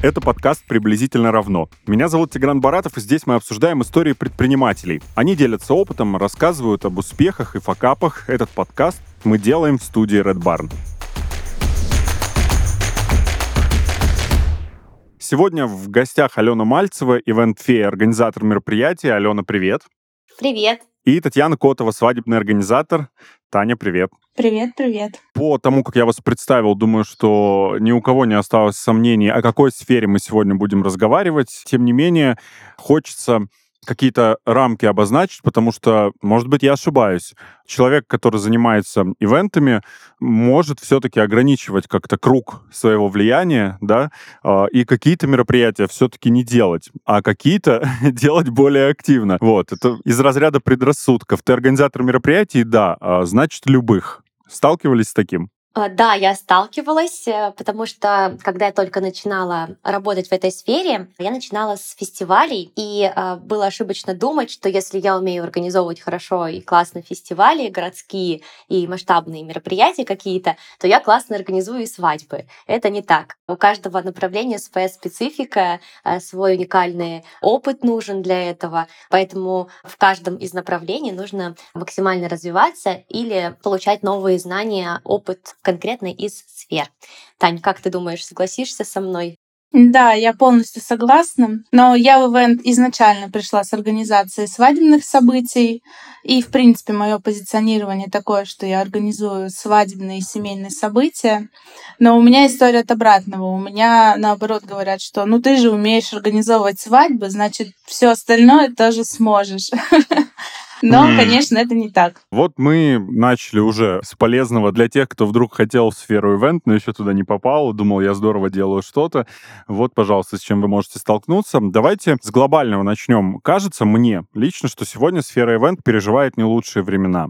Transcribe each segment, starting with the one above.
Это подкаст «Приблизительно равно». Меня зовут Тигран Баратов, и здесь мы обсуждаем истории предпринимателей. Они делятся опытом, рассказывают об успехах и факапах. Этот подкаст мы делаем в студии Red Barn. Сегодня в гостях Алена Мальцева, ивент-фея, организатор мероприятия. Алена, привет. Привет. И Татьяна Котова, свадебный организатор. Таня, привет. Привет, привет. По тому, как я вас представил, думаю, что ни у кого не осталось сомнений, о какой сфере мы сегодня будем разговаривать. Тем не менее, хочется какие-то рамки обозначить, потому что, может быть, я ошибаюсь. Человек, который занимается ивентами, может все-таки ограничивать как-то круг своего влияния, да, а, и какие-то мероприятия все-таки не делать, а какие-то делать более активно. Вот, это из разряда предрассудков. Ты организатор мероприятий, да, а значит, любых. Сталкивались с таким? А, да, я сталкивалась, э, потому что когда я только начинала работать в этой сфере, я начинала с фестивалей, и а, было ошибочно думать, что если я умею организовывать хорошо и классно фестивали, городские и масштабные мероприятия какие-то, то я классно организую и свадьбы. Это не так. У каждого направления своя специфика, а, свой уникальный опыт нужен для этого, поэтому в каждом из направлений нужно максимально развиваться или получать новые знания, опыт конкретно из сфер. Тань, как ты думаешь, согласишься со мной? Да, я полностью согласна. Но я в ивент изначально пришла с организацией свадебных событий. И, в принципе, мое позиционирование такое, что я организую свадебные и семейные события. Но у меня история от обратного. У меня, наоборот, говорят, что ну ты же умеешь организовывать свадьбы, значит, все остальное тоже сможешь. Но, конечно, это не так. Вот мы начали уже с полезного для тех, кто вдруг хотел в сферу ивент, но еще туда не попал, думал, я здорово делаю что-то. Вот, пожалуйста, с чем вы можете столкнуться. Давайте с глобального начнем. Кажется мне лично, что сегодня сфера ивент переживает не лучшие времена.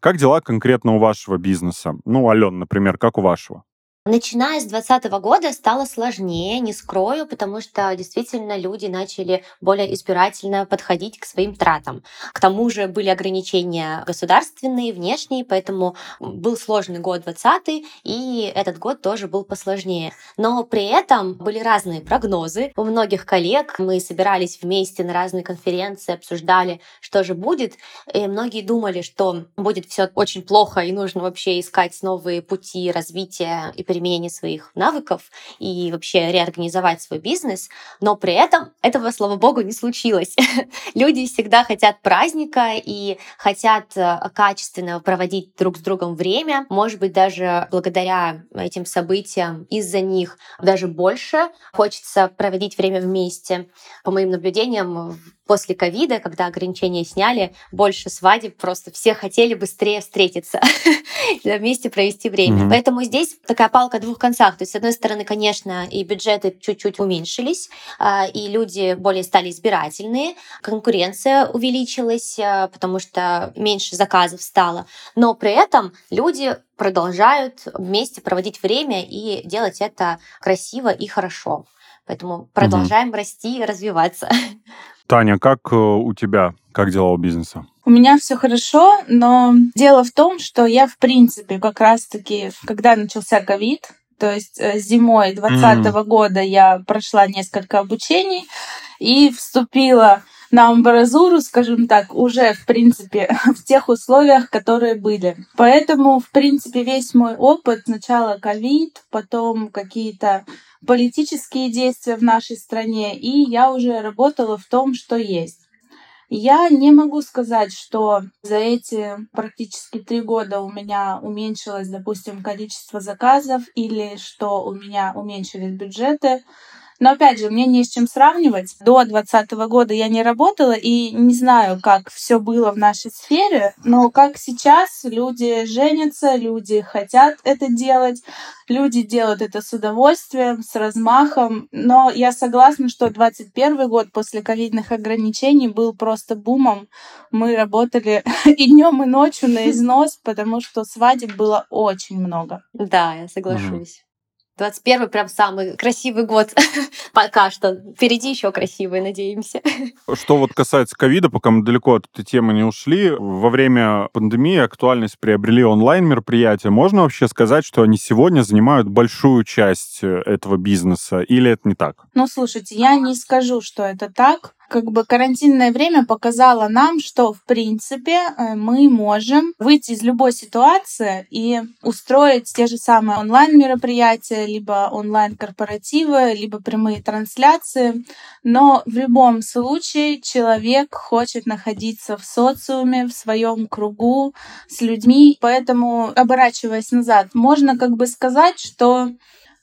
Как дела конкретно у вашего бизнеса? Ну, Ален, например, как у вашего? Начиная с 2020 года стало сложнее, не скрою, потому что действительно люди начали более избирательно подходить к своим тратам. К тому же были ограничения государственные, внешние, поэтому был сложный год 2020, и этот год тоже был посложнее. Но при этом были разные прогнозы у многих коллег. Мы собирались вместе на разные конференции, обсуждали, что же будет. И многие думали, что будет все очень плохо, и нужно вообще искать новые пути развития и перемен применение своих навыков и вообще реорганизовать свой бизнес, но при этом этого, слава богу, не случилось. Люди всегда хотят праздника и хотят э, качественно проводить друг с другом время, может быть, даже благодаря этим событиям из-за них даже больше хочется проводить время вместе. По моим наблюдениям, после ковида, когда ограничения сняли, больше свадеб, просто все хотели быстрее встретиться, вместе провести время. Mm-hmm. Поэтому здесь такая палка о двух концах. То есть, с одной стороны, конечно, и бюджеты чуть-чуть уменьшились, а, и люди более стали избирательные, конкуренция увеличилась, а, потому что меньше заказов стало. Но при этом люди продолжают вместе проводить время и делать это красиво и хорошо. Поэтому продолжаем угу. расти и развиваться. Таня, как э, у тебя, как дела у бизнеса? У меня все хорошо, но дело в том, что я, в принципе, как раз-таки, когда начался ковид, то есть э, зимой 2020 mm. года я прошла несколько обучений и вступила на амбразуру, скажем так, уже, в принципе, в тех условиях, которые были. Поэтому, в принципе, весь мой опыт, сначала ковид, потом какие-то политические действия в нашей стране, и я уже работала в том, что есть. Я не могу сказать, что за эти практически три года у меня уменьшилось, допустим, количество заказов или что у меня уменьшились бюджеты. Но опять же, мне не с чем сравнивать. До 2020 года я не работала и не знаю, как все было в нашей сфере, но как сейчас люди женятся, люди хотят это делать, люди делают это с удовольствием, с размахом. Но я согласна, что 2021 год после ковидных ограничений был просто бумом. Мы работали и днем, и ночью на износ, потому что свадеб было очень много. Да, я соглашусь. 21 прям самый красивый год пока что. Впереди еще красивый, надеемся. Что вот касается ковида, пока мы далеко от этой темы не ушли, во время пандемии актуальность приобрели онлайн-мероприятия. Можно вообще сказать, что они сегодня занимают большую часть э, этого бизнеса? Или это не так? Ну, слушайте, я не скажу, что это так как бы карантинное время показало нам, что, в принципе, э, мы можем выйти из любой ситуации и устроить те же самые онлайн-мероприятия, либо онлайн-корпоративы, либо прямые трансляции. Но в любом случае человек хочет находиться в социуме, в своем кругу с людьми. Поэтому, оборачиваясь назад, можно как бы сказать, что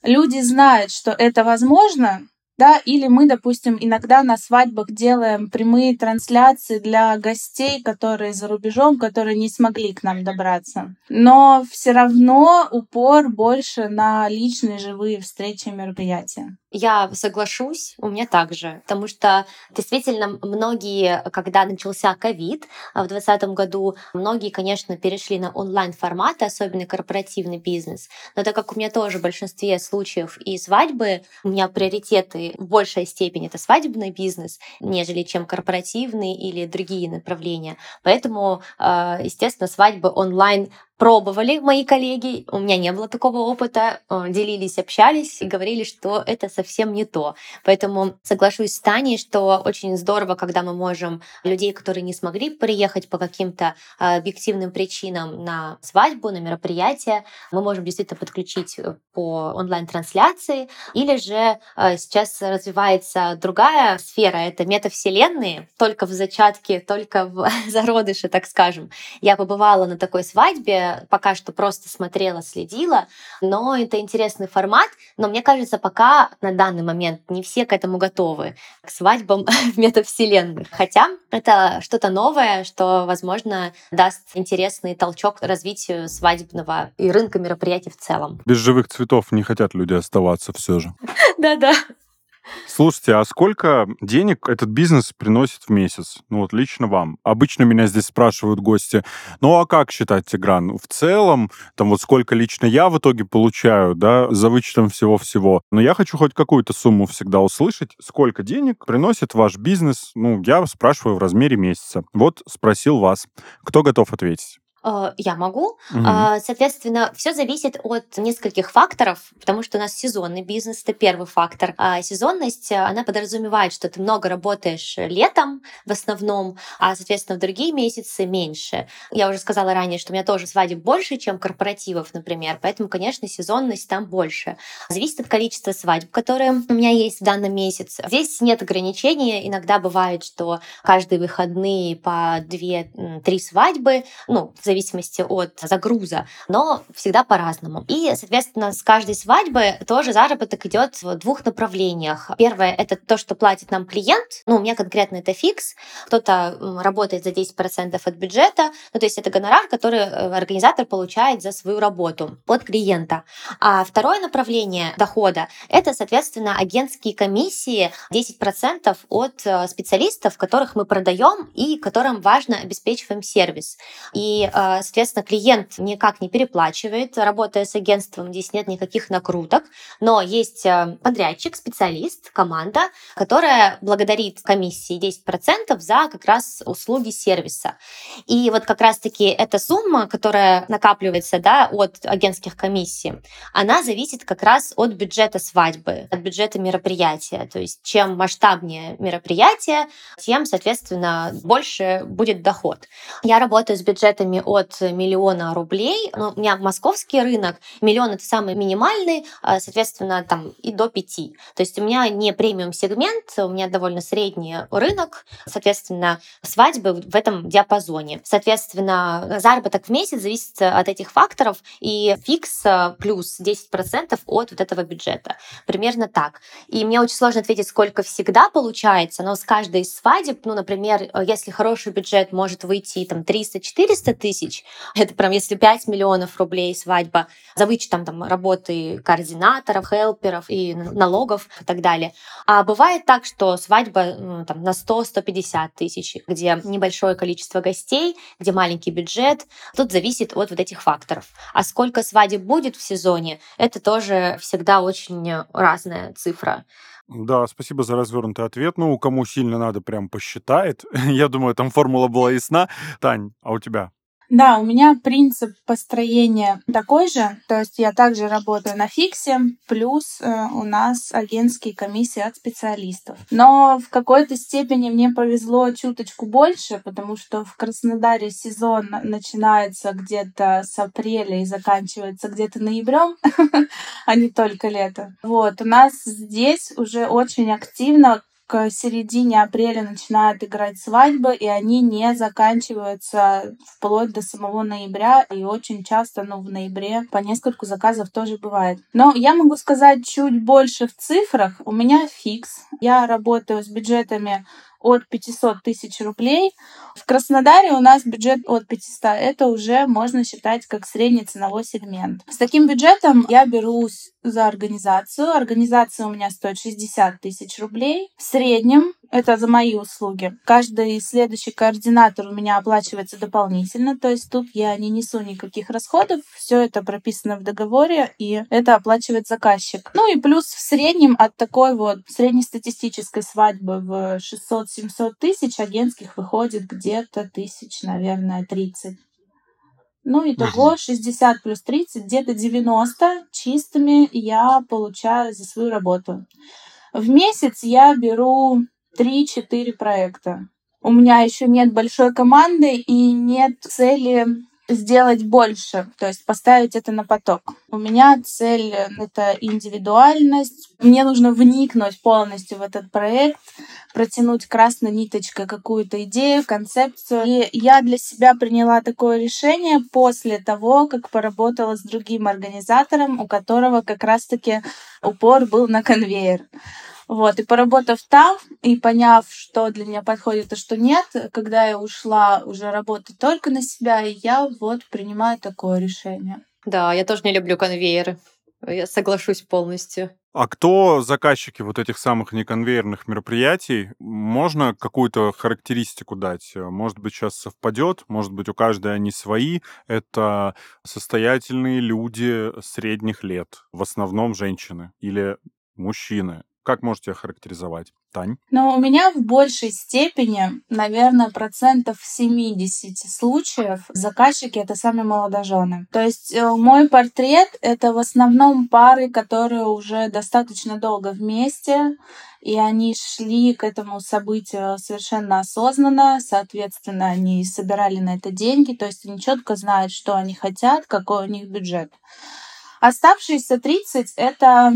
люди знают, что это возможно, да, или мы, допустим, иногда на свадьбах делаем прямые трансляции для гостей, которые за рубежом, которые не смогли к нам добраться. Но все равно упор больше на личные живые встречи и мероприятия. Я соглашусь, у меня также, потому что действительно многие, когда начался ковид а, в 2020 году, многие, конечно, перешли на онлайн-форматы, особенно корпоративный бизнес. Но так как у меня тоже в большинстве случаев и свадьбы, у меня приоритеты в большей степени это свадебный бизнес, нежели чем корпоративный или другие направления. Поэтому, а, естественно, свадьбы онлайн пробовали мои коллеги, у меня не было такого опыта, э, делились, общались и говорили, что это совсем не то. Поэтому соглашусь с Таней, что очень здорово, когда мы можем людей, которые не смогли приехать по каким-то э, объективным причинам на свадьбу, на мероприятие, мы можем действительно подключить э, по онлайн-трансляции. Или же сейчас развивается другая сфера, это метавселенные, только в зачатке, только в зародыше, так скажем. Я побывала на такой свадьбе, пока что просто смотрела, следила, но это интересный формат, но мне кажется, пока на данный момент не все к этому готовы, к свадьбам в метавселенных. Хотя это что-то новое, что, возможно, даст интересный толчок развитию свадебного и рынка мероприятий в целом. Без живых цветов не хотят люди оставаться все же. Да-да. Слушайте, а сколько денег этот бизнес приносит в месяц? Ну вот лично вам. Обычно меня здесь спрашивают гости, ну а как считать, Тигран? В целом, там вот сколько лично я в итоге получаю, да, за вычетом всего-всего. Но я хочу хоть какую-то сумму всегда услышать. Сколько денег приносит ваш бизнес? Ну, я спрашиваю в размере месяца. Вот спросил вас. Кто готов ответить? Э, я могу. Угу. Соответственно, все зависит от нескольких факторов, потому что у нас сезонный бизнес это первый фактор. А сезонность она подразумевает, что ты много работаешь летом в основном, а соответственно в другие месяцы меньше. Я уже сказала ранее, что у меня тоже свадеб больше, чем корпоративов, например, поэтому, конечно, сезонность там больше. Зависит от количества свадеб, которые у меня есть в данном месяце. Здесь нет ограничений. Иногда бывает, что каждые выходные по 2-3 свадьбы, ну, в зависимости от загруза, но всегда по-разному. И, соответственно, с каждой свадьбы тоже заработок идет в двух направлениях. Первое — это то, что платит нам клиент. Ну, у меня конкретно это фикс. Кто-то работает за 10% от бюджета. Ну, то есть это гонорар, который э, организатор получает за свою работу от клиента. А второе направление дохода — это, соответственно, агентские комиссии 10% от э, специалистов, которых мы продаем и которым важно обеспечиваем сервис. И а, соответственно, клиент никак не переплачивает, работая с агентством, здесь нет никаких накруток, но есть а, подрядчик, специалист, команда, которая благодарит комиссии 10% за как раз услуги сервиса. И вот как раз-таки эта сумма, которая накапливается да, от агентских комиссий, она зависит как раз от бюджета свадьбы, от бюджета мероприятия. То есть чем масштабнее мероприятие, тем, соответственно, больше будет доход. Я работаю с бюджетами от миллиона рублей. Но у меня московский рынок, миллион это самый минимальный, а, соответственно, там и до пяти. То есть у меня не премиум сегмент, у меня довольно средний рынок, соответственно, свадьбы в этом диапазоне. Соответственно, заработок в месяц зависит от этих факторов, и фикс а, плюс 10% от вот этого бюджета. Примерно так. И мне очень сложно ответить, сколько всегда получается, но с каждой из свадеб, ну, например, если хороший бюджет может выйти там 300-400 тысяч, тысяч. Это прям если 5 миллионов рублей свадьба, за вычетом там работы координаторов, хелперов и налогов и так далее. А бывает так, что свадьба ну, там, на 100-150 тысяч, где небольшое количество гостей, где маленький бюджет. Тут зависит от вот этих факторов. А сколько свадеб будет в сезоне, это тоже всегда очень разная цифра. Да, спасибо за развернутый ответ. Ну, кому сильно надо, прям посчитает. Я думаю, там формула была ясна. Тань, а у тебя? Да, у меня принцип построения такой же, то есть я также работаю на фиксе, плюс э, у нас агентские комиссии от специалистов. Но в какой-то степени мне повезло чуточку больше, потому что в Краснодаре сезон начинается где-то с апреля и заканчивается где-то ноябрем, а не только лето. Вот, у нас здесь уже очень активно к середине апреля начинают играть свадьбы, и они не заканчиваются вплоть до самого ноября, и очень часто, ну, в ноябре по нескольку заказов тоже бывает. Но я могу сказать чуть больше в цифрах. У меня фикс. Я работаю с бюджетами от 500 тысяч рублей. В Краснодаре у нас бюджет от 500. Это уже можно считать как средний ценовой сегмент. С таким бюджетом я берусь за организацию. Организация у меня стоит 60 тысяч рублей. В среднем это за мои услуги. Каждый следующий координатор у меня оплачивается дополнительно, то есть тут я не несу никаких расходов, все это прописано в договоре, и это оплачивает заказчик. Ну и плюс в среднем от такой вот среднестатистической свадьбы в 600-700 тысяч агентских выходит где-то тысяч, наверное, 30. Ну, итого 60 плюс 30, где-то 90 чистыми я получаю за свою работу. В месяц я беру 3-4 проекта. У меня еще нет большой команды и нет цели сделать больше, то есть поставить это на поток. У меня цель — это индивидуальность. Мне нужно вникнуть полностью в этот проект, протянуть красной ниточкой какую-то идею, концепцию. И я для себя приняла такое решение после того, как поработала с другим организатором, у которого как раз-таки упор был на конвейер. Вот, и поработав там, и поняв, что для меня подходит, а что нет, когда я ушла уже работать только на себя, я вот принимаю такое решение. Да, я тоже не люблю конвейеры. Я соглашусь полностью. А кто заказчики вот этих самых неконвейерных мероприятий? Можно какую-то характеристику дать? Может быть, сейчас совпадет, может быть, у каждой они свои. Это состоятельные люди средних лет, в основном женщины или мужчины. Как можете охарактеризовать? Тань? Ну, у меня в большей степени, наверное, процентов 70 случаев заказчики — это сами молодожены. То есть э, мой портрет — это в основном пары, которые уже достаточно долго вместе, и они шли к этому событию совершенно осознанно, соответственно, они собирали на это деньги, то есть они четко знают, что они хотят, какой у них бюджет. Оставшиеся 30 — это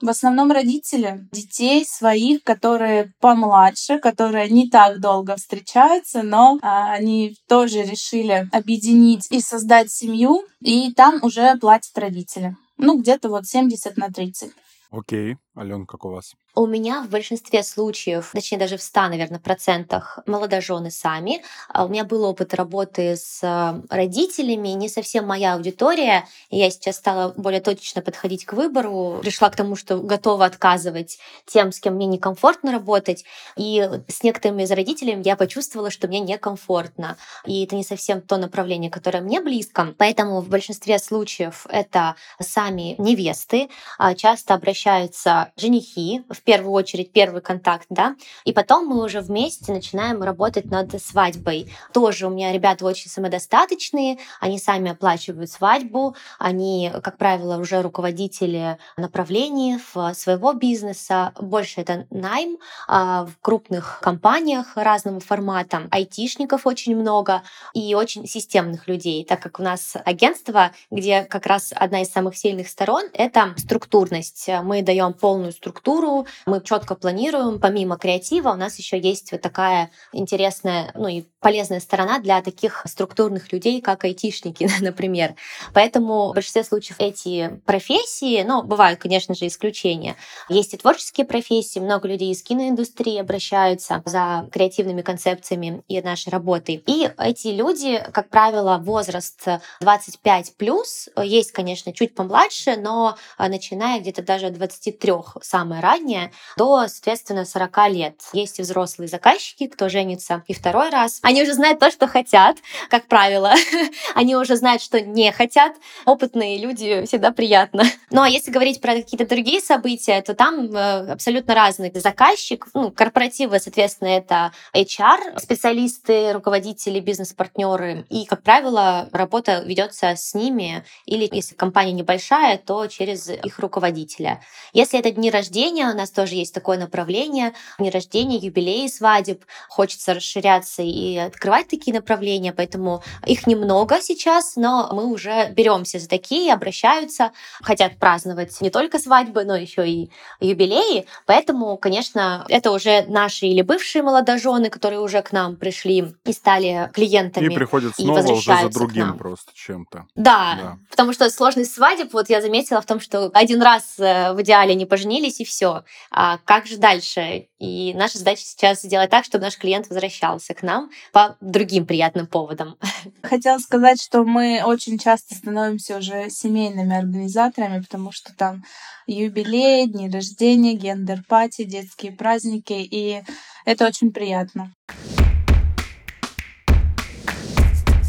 в основном родители детей своих, которые помладше, которые не так долго встречаются, но а, они тоже решили объединить и создать семью, и там уже платят родители. Ну, где-то вот 70 на 30. Окей. Ален, как у вас? У меня в большинстве случаев, точнее даже в 100, наверное, процентах молодожены сами. А у меня был опыт работы с э, родителями, не совсем моя аудитория. Я сейчас стала более точечно подходить к выбору, пришла к тому, что готова отказывать тем, с кем мне некомфортно работать. И с некоторыми из родителями я почувствовала, что мне некомфортно. И это не совсем то направление, которое мне близко. Поэтому в большинстве случаев это сами невесты а часто обращаются женихи, в первую очередь первый контакт, да, и потом мы уже вместе начинаем работать над свадьбой. Тоже у меня ребята очень самодостаточные, они сами оплачивают свадьбу, они, как правило, уже руководители направлений своего бизнеса, больше это найм а в крупных компаниях разного формата, айтишников очень много и очень системных людей, так как у нас агентство, где как раз одна из самых сильных сторон — это структурность. Мы даем полную структуру, Мы четко планируем. Помимо креатива у нас еще есть вот такая интересная, ну и полезная сторона для таких структурных людей, как айтишники, например. Поэтому в большинстве случаев эти профессии, ну, бывают, конечно же, исключения. Есть и творческие профессии, много людей из киноиндустрии обращаются за креативными концепциями и нашей работой. И эти люди, как правило, возраст 25 плюс, есть, конечно, чуть помладше, но начиная где-то даже от 23 самое раннее, до, соответственно, 40 лет. Есть и взрослые заказчики, кто женится и второй раз. Они уже знают то, что хотят, как правило. Они уже знают, что не хотят. Опытные люди всегда приятно. Ну а если говорить про какие-то другие события, то там э, абсолютно разный заказчик. Ну, корпоративы, соответственно, это HR, специалисты, руководители, бизнес-партнеры. И, как правило, работа ведется с ними. Или если компания небольшая, то через их руководителя. Если это дни рождения, у нас тоже есть такое направление. Дни рождения, юбилеи, свадеб. Хочется расширяться и открывать такие направления, поэтому их немного сейчас, но мы уже беремся за такие, обращаются, хотят праздновать не только свадьбы, но еще и юбилеи. Поэтому, конечно, это уже наши или бывшие молодожены, которые уже к нам пришли и стали клиентами. И приходят снова и уже за другим просто чем-то. Да, да, потому что сложность свадеб, вот я заметила в том, что один раз э, в идеале не поженились и все. А как же дальше? И наша задача сейчас сделать так, чтобы наш клиент возвращался к нам по другим приятным поводам. Хотела сказать, что мы очень часто становимся уже семейными организаторами, потому что там юбилей, дни рождения, gender party, детские праздники, и это очень приятно.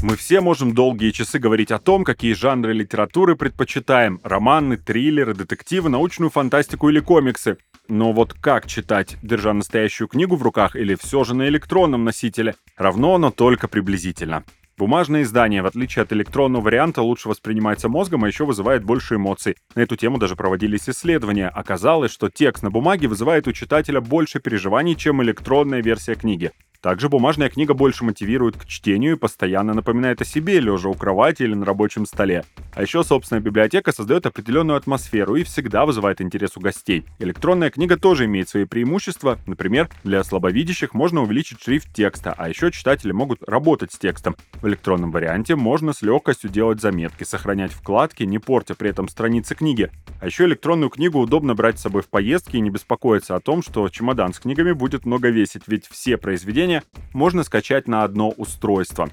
Мы все можем долгие часы говорить о том, какие жанры литературы предпочитаем. Романы, триллеры, детективы, научную фантастику или комиксы. Но вот как читать, держа настоящую книгу в руках или все же на электронном носителе, равно, но только приблизительно. Бумажное издание, в отличие от электронного варианта, лучше воспринимается мозгом, а еще вызывает больше эмоций. На эту тему даже проводились исследования. Оказалось, что текст на бумаге вызывает у читателя больше переживаний, чем электронная версия книги. Также бумажная книга больше мотивирует к чтению и постоянно напоминает о себе, лежа у кровати или на рабочем столе. А еще собственная библиотека создает определенную атмосферу и всегда вызывает интерес у гостей. Электронная книга тоже имеет свои преимущества. Например, для слабовидящих можно увеличить шрифт текста, а еще читатели могут работать с текстом. В электронном варианте можно с легкостью делать заметки, сохранять вкладки, не портя при этом страницы книги. А еще электронную книгу удобно брать с собой в поездки и не беспокоиться о том, что чемодан с книгами будет много весить, ведь все произведения приложение можно скачать на одно устройство.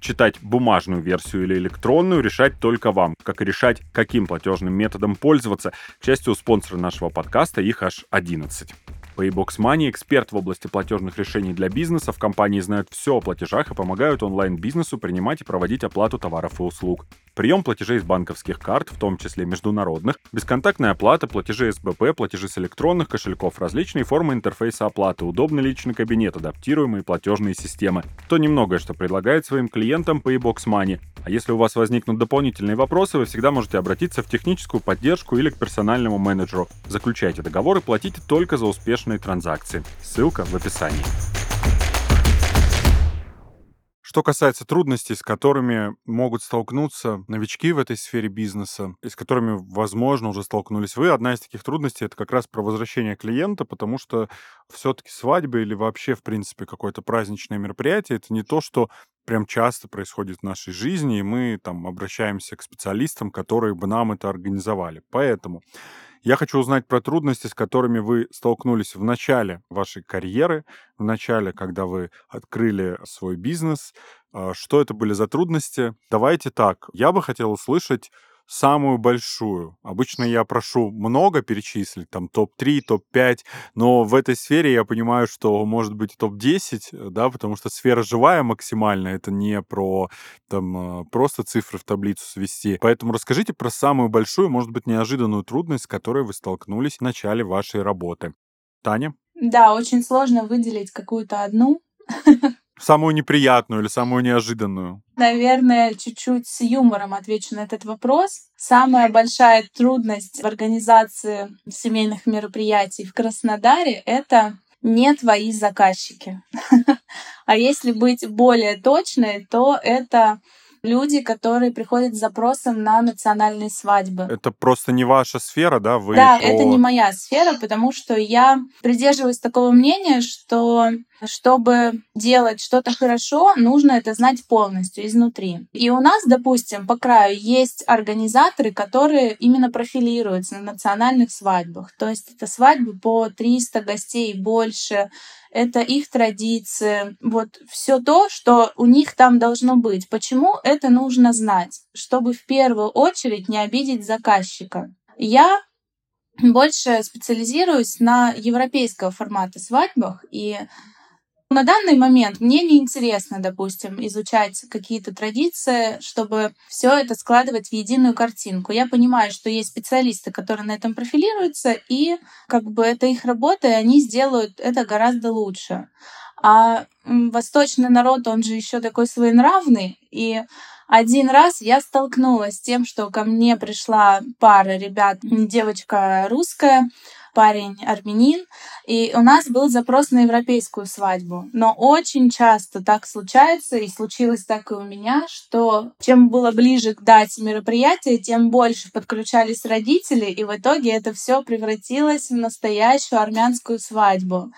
Читать бумажную версию или электронную решать только вам, как и решать, каким платежным методом пользоваться. К счастью, у спонсора нашего подкаста их аж 11. Paybox Money – эксперт в области платежных решений для бизнеса. В компании знают все о платежах и помогают онлайн-бизнесу принимать и проводить оплату товаров и услуг. Прием платежей с банковских карт, в том числе международных, бесконтактная оплата, платежи СБП, платежи с электронных кошельков, различные формы интерфейса оплаты, удобный личный кабинет, адаптируемые платежные системы. То немногое, что предлагает своим клиентам Paybox Money. А если у вас возникнут дополнительные вопросы, вы всегда можете обратиться в техническую поддержку или к персональному менеджеру. Заключайте договор и платите только за успешные транзакции. Ссылка в описании. Что касается трудностей, с которыми могут столкнуться новички в этой сфере бизнеса, и с которыми, возможно, уже столкнулись вы, одна из таких трудностей — это как раз про возвращение клиента, потому что все-таки свадьба или вообще, в принципе, какое-то праздничное мероприятие — это не то, что прям часто происходит в нашей жизни, и мы там обращаемся к специалистам, которые бы нам это организовали. Поэтому я хочу узнать про трудности, с которыми вы столкнулись в начале вашей карьеры, в начале, когда вы открыли свой бизнес. А, что это были за трудности? Давайте так. Я бы хотел услышать самую большую. Обычно я прошу много перечислить, там топ-3, топ-5, но в этой сфере я понимаю, что может быть топ-10, э, да, потому что сфера живая максимально, это не про там э, просто цифры в таблицу свести. Поэтому расскажите про самую большую, может быть, неожиданную трудность, с которой вы столкнулись в начале вашей работы. Таня? Да, очень сложно выделить какую-то одну. Самую неприятную или самую неожиданную? Наверное, чуть-чуть с юмором отвечу на этот вопрос. Самая большая трудность в организации семейных мероприятий в Краснодаре — это не твои заказчики. А если быть более точной, то это люди, которые приходят с запросом на национальные свадьбы. Это просто не ваша сфера, да? Вы да, по... это не моя сфера, потому что я придерживаюсь такого мнения, что чтобы делать что-то хорошо, нужно это знать полностью изнутри. И у нас, допустим, по краю есть организаторы, которые именно профилируются на национальных свадьбах. То есть это свадьбы по 300 гостей больше, это их традиции, вот все то, что у них там должно быть. Почему это нужно знать? Чтобы в первую очередь не обидеть заказчика. Я больше специализируюсь на европейского формата свадьбах, и на данный момент мне не интересно, допустим, изучать какие-то традиции, чтобы все это складывать в единую картинку. Я понимаю, что есть специалисты, которые на этом профилируются, и как бы это их работа, и они сделают это гораздо лучше. А восточный народ, он же еще такой своенравный, и один раз я столкнулась с тем, что ко мне пришла пара ребят, девочка русская, парень армянин, и у нас был запрос на европейскую свадьбу. Но очень часто так случается, и случилось так и у меня, что чем было ближе к дате мероприятия, тем больше подключались родители, и в итоге это все превратилось в настоящую армянскую свадьбу.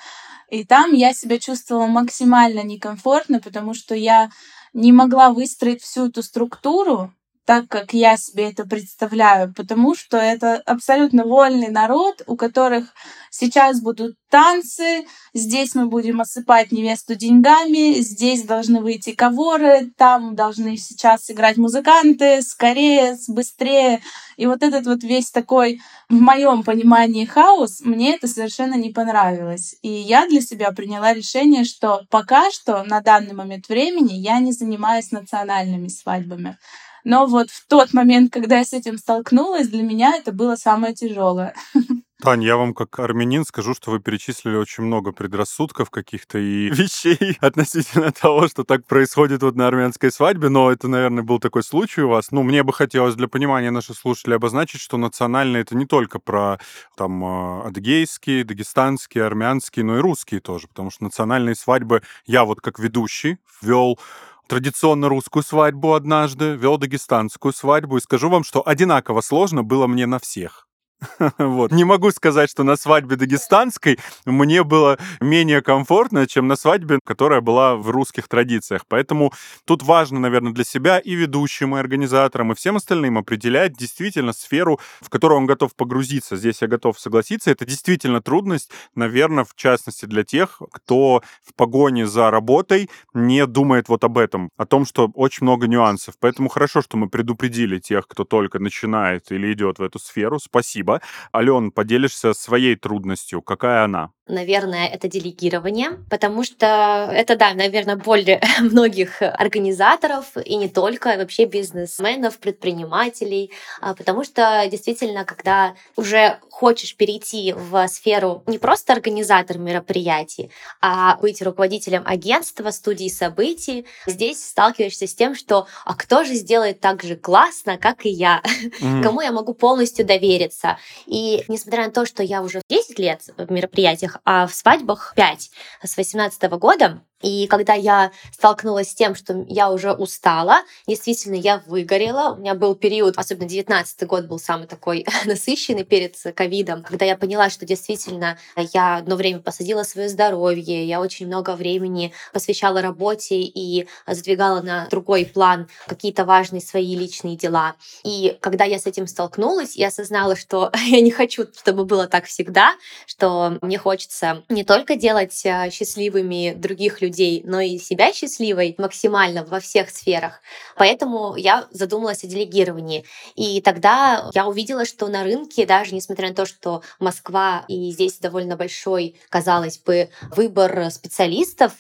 И там я себя чувствовала максимально некомфортно, потому что я не могла выстроить всю эту структуру, так, как я себе это представляю, потому что это абсолютно вольный народ, у которых сейчас будут танцы, здесь мы будем осыпать невесту деньгами, здесь должны выйти коворы, там должны сейчас играть музыканты, скорее, быстрее. И вот этот вот весь такой, в моем понимании, хаос, мне это совершенно не понравилось. И я для себя приняла решение, что пока что на данный момент времени я не занимаюсь национальными свадьбами. Но вот в тот момент, когда я с этим столкнулась, для меня это было самое тяжелое. Тань, я вам как армянин скажу, что вы перечислили очень много предрассудков каких-то и вещей относительно того, что так происходит вот на армянской свадьбе, но это, наверное, был такой случай у вас. Ну, мне бы хотелось для понимания наших слушателей обозначить, что национальные это не только про там а, адыгейские, дагестанские, армянские, но и русские тоже, потому что национальные свадьбы я вот как ведущий ввел традиционно русскую свадьбу однажды, вел дагестанскую свадьбу, и скажу вам, что одинаково сложно было мне на всех. Вот. Не могу сказать, что на свадьбе дагестанской мне было менее комфортно, чем на свадьбе, которая была в русских традициях. Поэтому тут важно, наверное, для себя и ведущим, и организаторам, и всем остальным определять действительно сферу, в которую он готов погрузиться. Здесь я готов согласиться. Это действительно трудность, наверное, в частности для тех, кто в погоне за работой не думает вот об этом, о том, что очень много нюансов. Поэтому хорошо, что мы предупредили тех, кто только начинает или идет в эту сферу. Спасибо. Ален, поделишься своей трудностью. Какая она? Наверное, это делегирование, потому что это, да, наверное, боль многих организаторов и не только, вообще бизнесменов, предпринимателей, а, потому что действительно, когда уже хочешь перейти в сферу не просто организатор мероприятий, а быть руководителем агентства, студии событий, здесь сталкиваешься с тем, что а кто же сделает так же классно, как и я, mm-hmm. кому я могу полностью довериться. И несмотря на то, что я уже 10 лет в мероприятиях, а в свадьбах 5 с 18 года. И когда я столкнулась с тем, что я уже устала, действительно, я выгорела. У меня был период, особенно 19 год был самый такой насыщенный перед ковидом, когда я поняла, что действительно я одно время посадила свое здоровье, я очень много времени посвящала работе и задвигала на другой план какие-то важные свои личные дела. И когда я с этим столкнулась, я осознала, что я не хочу, чтобы было так всегда, что мне хочется не только делать э, счастливыми других людей, людей, но и себя счастливой максимально во всех сферах. Поэтому я задумалась о делегировании. И тогда я увидела, что на рынке, даже несмотря на то, что Москва и здесь довольно большой, казалось бы, выбор специалистов,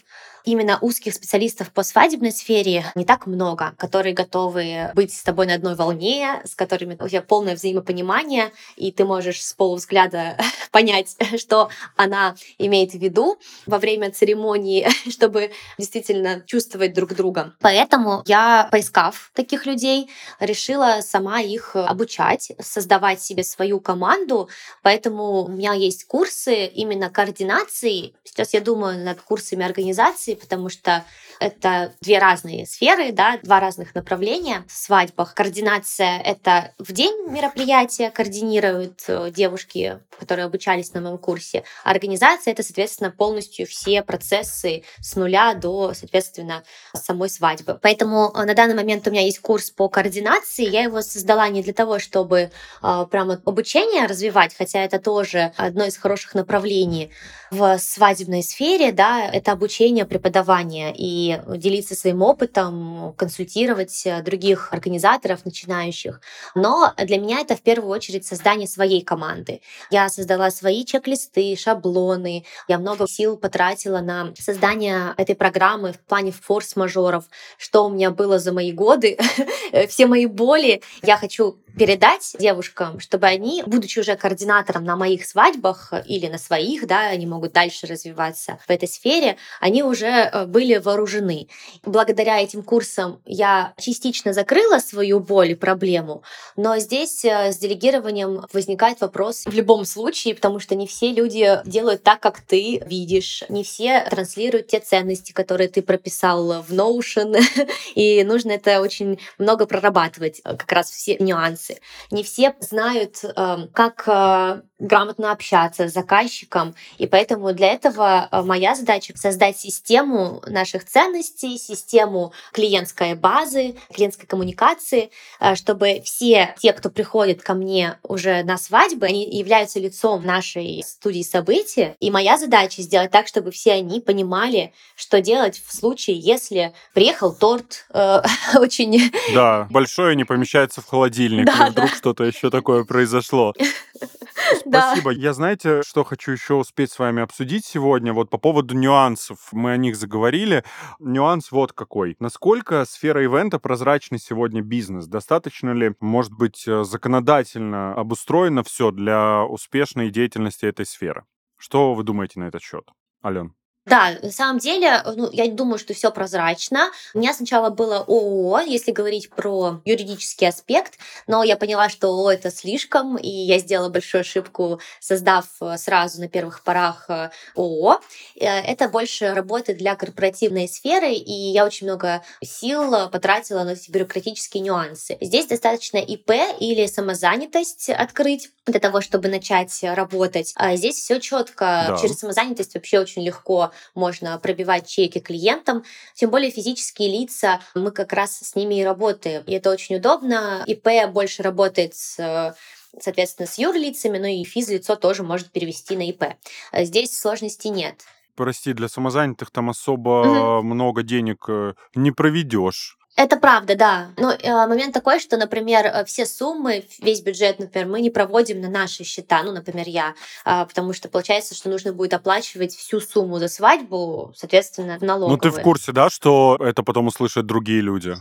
именно узких специалистов по свадебной сфере не так много, которые готовы быть с тобой на одной волне, с которыми у тебя полное взаимопонимание, и ты можешь с полувзгляда понять, что она имеет в виду во время церемонии, чтобы действительно чувствовать друг друга. Поэтому я, поискав таких людей, решила сама их обучать, создавать себе свою команду. Поэтому у меня есть курсы именно координации. Сейчас я думаю над курсами организации, организации, потому что это две разные сферы, да, два разных направления в свадьбах. Координация — это в день мероприятия координируют э, девушки, которые обучались на моем курсе. А организация — это, соответственно, полностью все процессы с нуля до, соответственно, самой свадьбы. Поэтому э, на данный момент у меня есть курс по координации. Я его создала не для того, чтобы э, прямо обучение развивать, хотя это тоже одно из хороших направлений в свадебной сфере, да, это обучение, преподавание и делиться своим опытом, консультировать других организаторов, начинающих. Но для меня это в первую очередь создание своей команды. Я создала свои чек-листы, шаблоны, я много сил потратила на создание этой программы в плане форс-мажоров, что у меня было за мои годы, все мои боли. Я хочу передать девушкам, чтобы они, будучи уже координатором на моих свадьбах или на своих, да, они могут дальше развиваться в этой сфере, они уже э, были вооружены. Благодаря этим курсам я частично закрыла свою боль и проблему, но здесь э, с делегированием возникает вопрос в любом случае, потому что не все люди делают так, как ты видишь, не все транслируют те ценности, которые ты прописал в Notion, и нужно это очень много прорабатывать, э, как раз все нюансы нюансы. Не все знают, эм, как э, грамотно общаться с заказчиком, и поэтому для этого э, моя задача создать систему наших ценностей, систему клиентской базы, клиентской коммуникации, э, чтобы все те, кто приходит ко мне уже на свадьбы, они являются лицом нашей студии событий, и моя задача сделать так, чтобы все они понимали, что делать в случае, если приехал торт э, очень... Да, большое не помещается в холодильник, да, вдруг да. что-то еще такое произошло. Спасибо. Я знаете, что хочу еще успеть с вами обсудить сегодня? Вот по поводу нюансов. Мы о них заговорили. Нюанс вот какой. Насколько сфера ивента прозрачный сегодня бизнес? Достаточно ли, может быть, э, законодательно обустроено все для успешной деятельности этой сферы? Что вы думаете на этот счет, Ален? Да, на самом деле, ну, я думаю, что все прозрачно. У меня сначала было ООО, если говорить про юридический аспект, но я поняла, что ООО это слишком, и я сделала большую ошибку, создав э, сразу на первых порах э, ООО. Э, это больше работает для корпоративной сферы, и я очень много сил потратила на эти бюрократические нюансы. Здесь достаточно ИП или самозанятость открыть для того, чтобы начать работать. А здесь все четко. Да. Через самозанятость вообще очень легко можно пробивать чеки клиентам. Тем более физические лица, мы как раз с ними и работаем. И это очень удобно. ИП больше работает с соответственно, с юрлицами, но и физлицо тоже может перевести на ИП. Здесь сложностей нет. Прости, для самозанятых там особо угу. много денег э, не проведешь. Это правда, да. Но э, момент такой, что, например, э, все суммы, весь бюджет, например, мы не проводим на наши счета, ну, например, я, э, потому что получается, что нужно будет оплачивать всю сумму за свадьбу, соответственно, в налоговые. Ну, ты в курсе, да, что это потом услышат другие люди?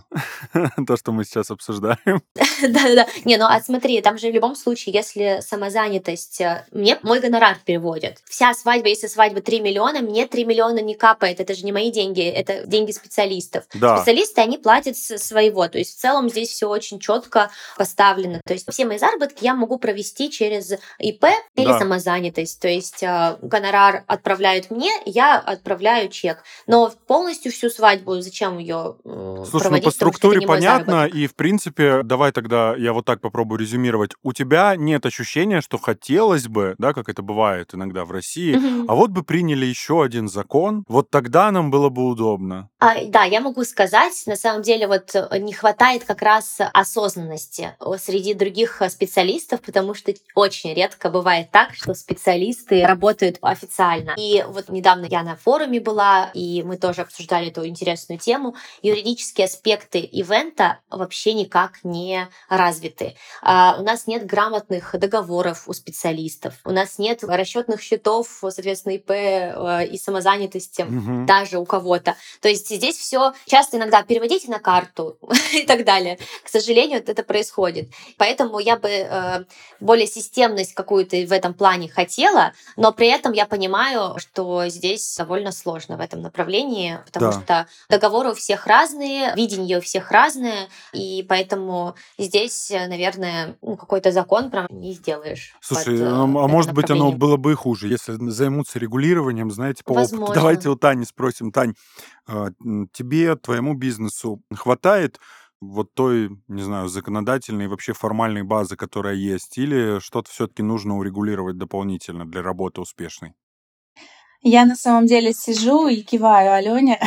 То, что мы сейчас обсуждаем. Да-да-да. Не, ну, а смотри, там же в любом случае, если самозанятость, э, мне мой гонорар переводят. Вся свадьба, если свадьба 3 миллиона, мне 3 миллиона не капает, это же не мои деньги, это деньги специалистов. Специалисты, они платят платит своего. То есть в целом здесь все очень четко поставлено. То есть все мои заработки я могу провести через ИП или да. самозанятость. То есть э, гонорар отправляют мне, я отправляю чек. Но полностью всю свадьбу зачем ее э, Слушай, проводить? ну по структуре понятно, и в принципе, давай тогда я вот так попробую резюмировать. У тебя нет ощущения, что хотелось бы, да, как это бывает иногда в России, угу. а вот бы приняли еще один закон, вот тогда нам было бы удобно. А, да, я могу сказать, на самом деле деле вот э, не хватает как раз осознанности среди других э, специалистов, потому что очень редко бывает так, что специалисты работают официально. И вот недавно я на форуме была, и мы тоже обсуждали эту интересную тему. Юридические аспекты ивента вообще никак не развиты. А, у нас нет грамотных договоров у специалистов, у нас нет расчетных счетов, соответственно, ИП э, и самозанятости угу. даже у кого-то. То есть здесь все часто иногда переводите на карту и так далее. К сожалению, вот это происходит. Поэтому я бы э, более системность какую-то в этом плане хотела, но при этом я понимаю, что здесь довольно сложно в этом направлении, потому да. что договоры у всех разные, видение у всех разное, и поэтому здесь, наверное, ну, какой-то закон прям не сделаешь. Слушай, под, ну, а может быть оно было бы и хуже, если займутся регулированием, знаете, по Возможно. опыту. Давайте у Тани спросим. Тань, а, тебе, твоему бизнесу хватает вот той, не знаю, законодательной, вообще формальной базы, которая есть, или что-то все-таки нужно урегулировать дополнительно для работы успешной? Я на самом деле сижу и киваю Алене,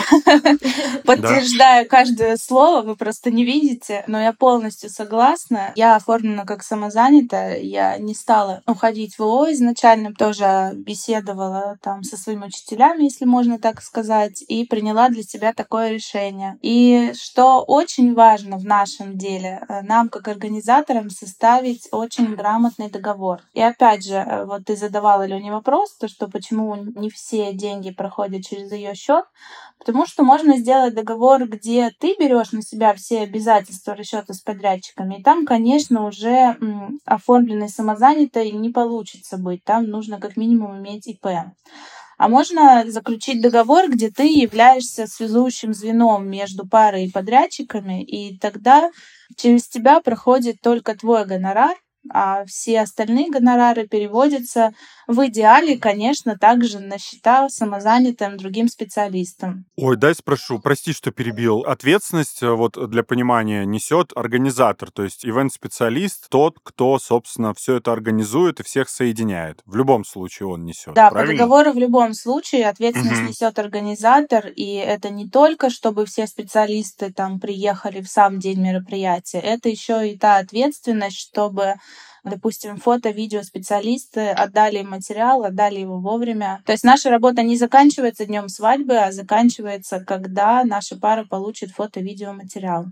подтверждаю каждое слово, вы просто не видите, но я полностью согласна. Я оформлена как самозанятая, я не стала уходить в ООО изначально, тоже беседовала там со своими учителями, если можно так сказать, и приняла для себя такое решение. И что очень важно в нашем деле, э, нам как организаторам составить очень грамотный договор. И опять же, э, вот ты задавала Лене вопрос, то что почему не все все деньги проходят через ее счет, потому что можно сделать договор, где ты берешь на себя все обязательства расчета с подрядчиками, и там, конечно, уже оформленный самозанятый не получится быть, там нужно как минимум иметь ИП. А можно заключить договор, где ты являешься связующим звеном между парой и подрядчиками, и тогда через тебя проходит только твой гонорар, а все остальные гонорары переводятся в идеале, конечно, также на счета самозанятым другим специалистам. Ой, дай спрошу, прости, что перебил. Ответственность, э, вот для понимания, несет организатор, то есть ивент-специалист, тот, кто, собственно, все это организует и всех соединяет. В любом случае он несет. Да, правильно? по договору в любом случае ответственность угу. несет организатор, и это не только, чтобы все специалисты там приехали в сам день мероприятия, это еще и та ответственность, чтобы допустим, фото-видео специалисты отдали материал, отдали его вовремя. То есть наша работа не заканчивается днем свадьбы, а заканчивается, когда наша пара получит фото-видео материал.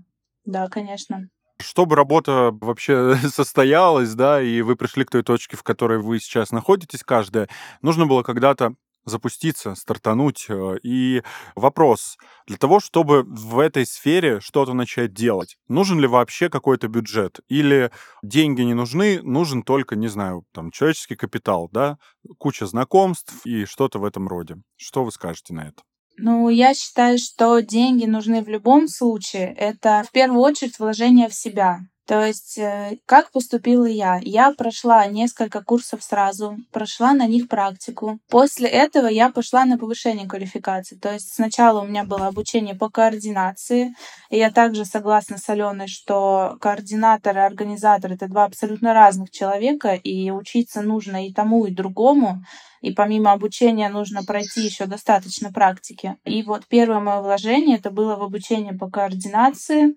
Да, конечно чтобы работа вообще состоялась, да, и вы пришли к той точке, в которой вы сейчас находитесь, каждая, нужно было когда-то запуститься, стартануть. Э, и вопрос, для того, чтобы в этой сфере что-то начать делать, нужен ли вообще какой-то бюджет? Или деньги не нужны, нужен только, не знаю, там, человеческий капитал, да, куча знакомств и что-то в этом роде. Что вы скажете на это? Ну, я считаю, что деньги нужны в любом случае. Это в первую очередь вложение в себя. То есть, э, как поступила я? Я прошла несколько курсов сразу, прошла на них практику. После этого я пошла на повышение квалификации. То есть сначала у меня было обучение по координации. И я также согласна с Аленой, что координатор и организатор — это два абсолютно разных человека, и учиться нужно и тому, и другому. И помимо обучения нужно пройти еще достаточно практики. И вот первое мое вложение это было в обучение по координации.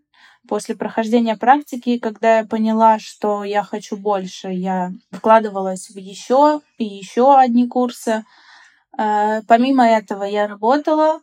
После прохождения практики, когда я поняла, что я хочу больше, я вкладывалась в еще и еще одни курсы. Э, помимо этого я работала,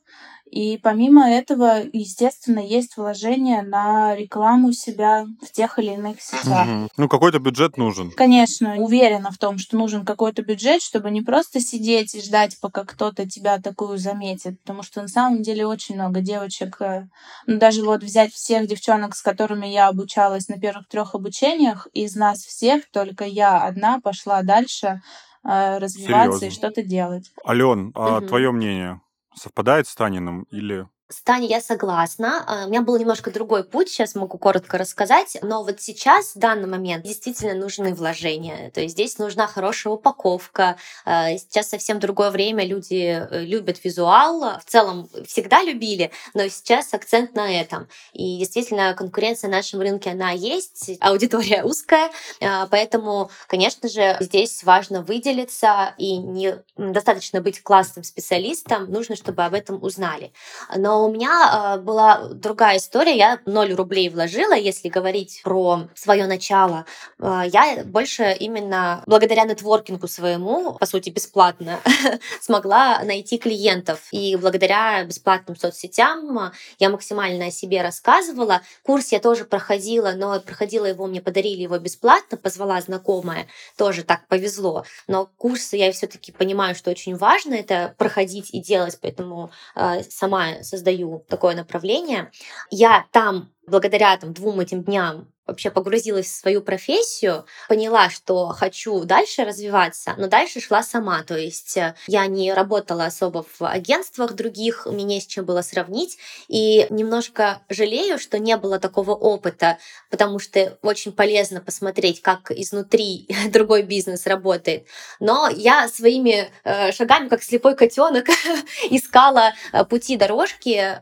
и помимо этого, естественно, есть вложение на рекламу себя в тех или иных сетях. Угу. Ну, какой-то бюджет нужен. Конечно, уверена в том, что нужен какой-то бюджет, чтобы не просто сидеть и ждать, пока кто-то тебя такую заметит. Потому что на самом деле очень много девочек, э, ну, даже вот взять всех девчонок, с которыми я обучалась на первых трех обучениях, из нас всех только я одна пошла дальше э, развиваться Серьезно? и что-то делать. Ален, а угу. твое мнение? Совпадает с Таниным или с Таней я согласна. А, у меня был немножко другой путь, сейчас могу коротко рассказать. Но вот сейчас, в данный момент, действительно нужны вложения. То есть здесь нужна хорошая упаковка. А, сейчас совсем другое время, люди э, любят визуал. В целом всегда любили, но сейчас акцент на этом. И действительно конкуренция на нашем рынке, она есть, аудитория узкая. А, поэтому, конечно же, здесь важно выделиться и не достаточно быть классным специалистом, нужно, чтобы об этом узнали. Но у меня э, была другая история. Я 0 рублей вложила, если говорить про свое начало. Э, я больше именно благодаря нетворкингу своему, по сути, бесплатно, смогла найти клиентов. И благодаря бесплатным соцсетям я максимально о себе рассказывала. Курс я тоже проходила, но проходила его, мне подарили его бесплатно, позвала знакомая, тоже так повезло. Но курсы я все-таки понимаю, что очень важно это проходить и делать, поэтому э, сама создала создаю такое направление. Я там благодаря там, двум этим дням вообще погрузилась в свою профессию, поняла, что хочу дальше развиваться, но дальше шла сама. То есть э, я не работала особо в агентствах других, мне с чем было сравнить. И немножко жалею, что не было такого опыта, потому что очень полезно посмотреть, как изнутри другой бизнес работает. Но я своими э, шагами, как слепой котенок, искала э, пути дорожки,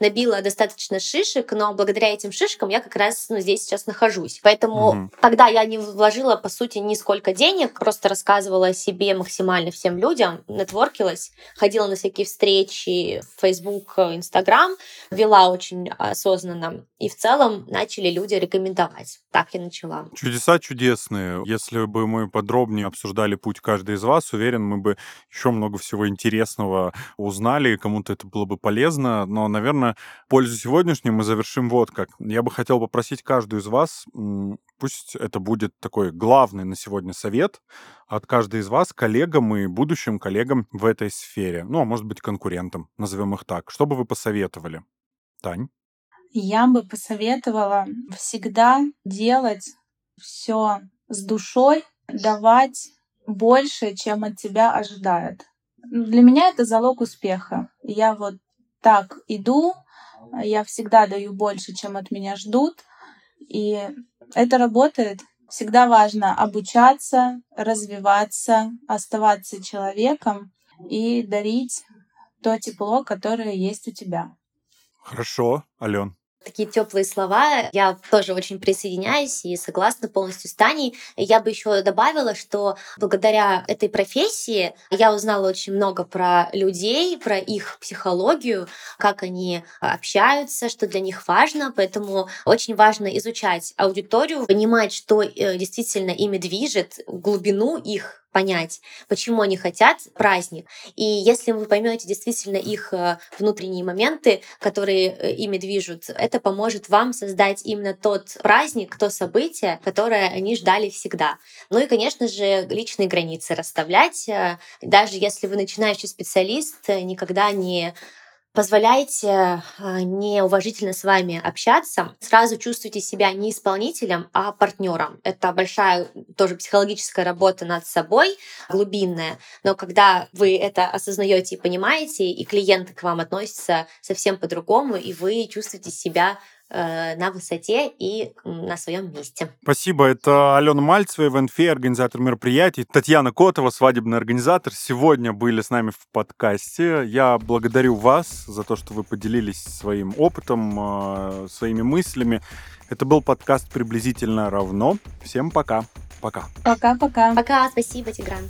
набила достаточно шишек, но благодаря этим шишкам я как раз ну, здесь сейчас нахожусь. Поэтому угу. тогда я не вложила, по сути, нисколько денег, просто рассказывала о себе максимально всем людям, нетворкилась, ходила на всякие встречи в Facebook, Instagram, вела очень осознанно. И в целом начали люди рекомендовать. Так я начала. Чудеса чудесные. Если бы мы подробнее обсуждали путь каждой из вас, уверен, мы бы еще много всего интересного узнали, кому-то это было бы полезно. Но, наверное, пользу сегодняшним мы завершим вот как. Я бы хотел попросить каждую из вас, пусть это будет такой главный на сегодня совет от каждой из вас коллегам и будущим коллегам в этой сфере. Ну, а может быть, конкурентам, назовем их так. Что бы вы посоветовали? Тань? Я бы посоветовала всегда делать все с душой, давать больше, чем от тебя ожидают. Для меня это залог успеха. Я вот так иду, я всегда даю больше, чем от меня ждут. И это работает. Всегда важно обучаться, развиваться, оставаться человеком и дарить то тепло, которое есть у тебя. Хорошо, Ален такие теплые слова. Я тоже очень присоединяюсь и согласна полностью с Таней. Я бы еще добавила, что благодаря этой профессии я узнала очень много про людей, про их психологию, как они общаются, что для них важно. Поэтому очень важно изучать аудиторию, понимать, что э, действительно ими движет, глубину их понять, почему они хотят праздник. И если вы поймете действительно их э, внутренние моменты, которые э, ими движут, это поможет вам создать именно тот праздник, то событие, которое они ждали всегда. Ну и, конечно же, личные границы расставлять. Э, даже если вы начинающий специалист, никогда не позволяйте а, неуважительно с вами общаться, сразу чувствуйте себя не исполнителем, а партнером. Это большая тоже психологическая работа над собой, глубинная. Но когда вы это осознаете и понимаете, и клиенты к вам относятся совсем по-другому, и вы чувствуете себя на высоте и на своем месте. Спасибо. Это Алена Мальцева, ивент организатор мероприятий. Татьяна Котова, свадебный организатор, сегодня были с нами в подкасте. Я благодарю вас за то, что вы поделились своим опытом, э, своими мыслями. Это был подкаст «Приблизительно равно». Всем пока. Пока. Пока-пока. Пока. Спасибо, Тигран.